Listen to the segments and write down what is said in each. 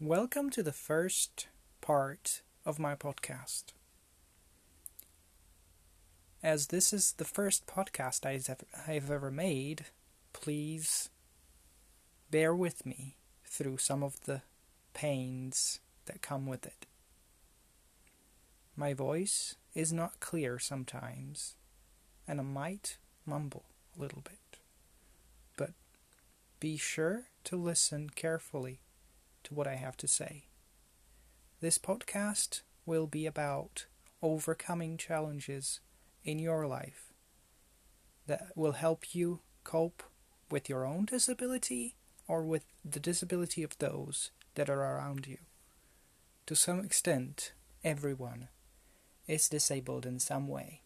Welcome to the first part of my podcast. As this is the first podcast I've ever, made, please bear with me through some of the pains that come with it. My voice is not clear sometimes, and I might mumble a little bit. But be sure to listen carefully to what I have to say. This podcast will be about overcoming challenges in your life that will help you cope with your own disability or with the disability of those that are around you. To some extent, everyone is disabled in some way.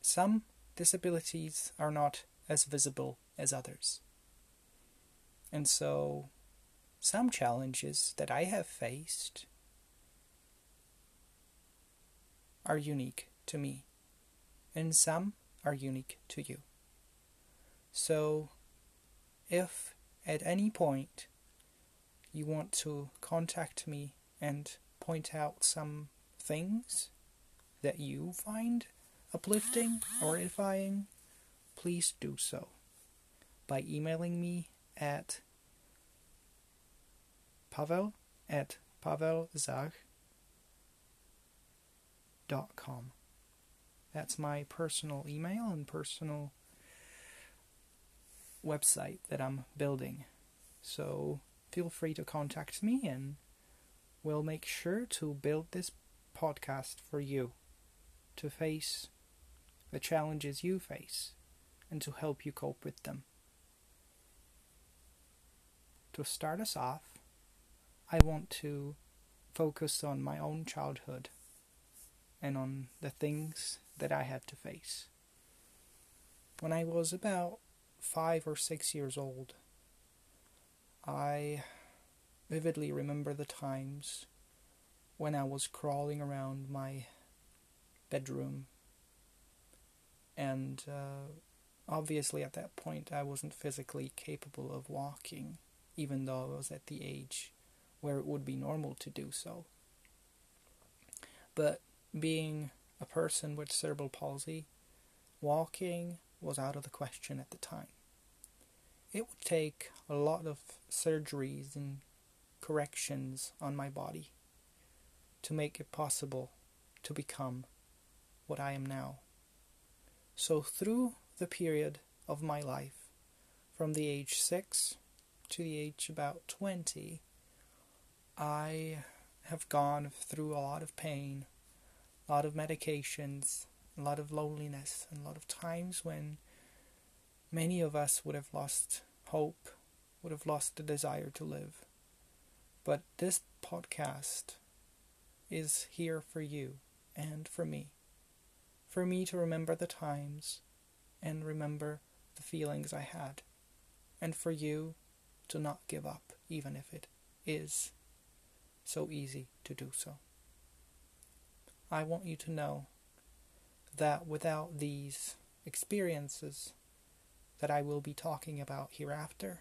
Some disabilities are not as visible as others. And so, some challenges that I have faced are unique to me, and some are unique to you. So, if at any point you want to contact me and point out some things that you find uplifting or edifying, please do so by emailing me at pavel at pavelzach.com. That's my personal email and personal website that I'm building. So feel free to contact me and we'll make sure to build this podcast for you to face the challenges you face and to help you cope with them. To start us off, I want to focus on my own childhood and on the things that I had to face. When I was about five or six years old, I vividly remember the times when I was crawling around my bedroom. And uh, obviously, at that point, I wasn't physically capable of walking, even though I was at the age where it would be normal to do so. But being a person with cerebral palsy, walking was out of the question at the time. It would take a lot of surgeries and corrections on my body to make it possible to become what I am now. So, through the period of my life, from the age 6 to the age about 20, I have gone through a lot of pain, a lot of medications, a lot of loneliness, and a lot of times when many of us would have lost hope, would have lost the desire to live. But this podcast is here for you and for me. For me to remember the times and remember the feelings I had. And for you to not give up, even if it is so easy to do so. I want you to know that without these experiences that I will be talking about hereafter,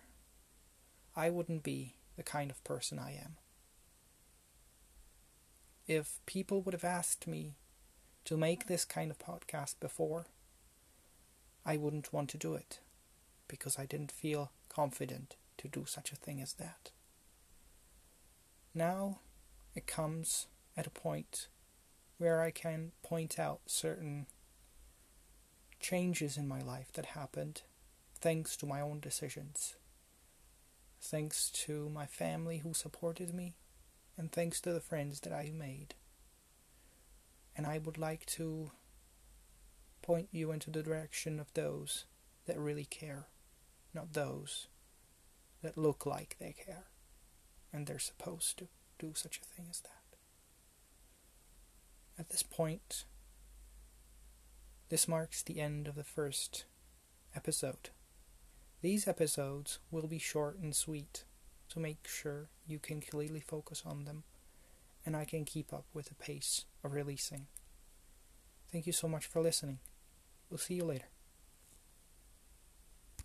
I wouldn't be the kind of person I am. If people would have asked me to make this kind of podcast before, I wouldn't want to do it because I didn't feel confident to do such a thing as that. Now it comes at a point where I can point out certain changes in my life that happened thanks to my own decisions thanks to my family who supported me, and thanks to the friends that I made. And I would like to point you into the direction of those that really care, not those that look like they care, and they're supposed to do such a thing as that. At this point, this marks the end of the first episode. These episodes will be short and sweet to make sure you can clearly focus on them and I can keep up with the pace of releasing. Thank you so much for listening. We'll see you later.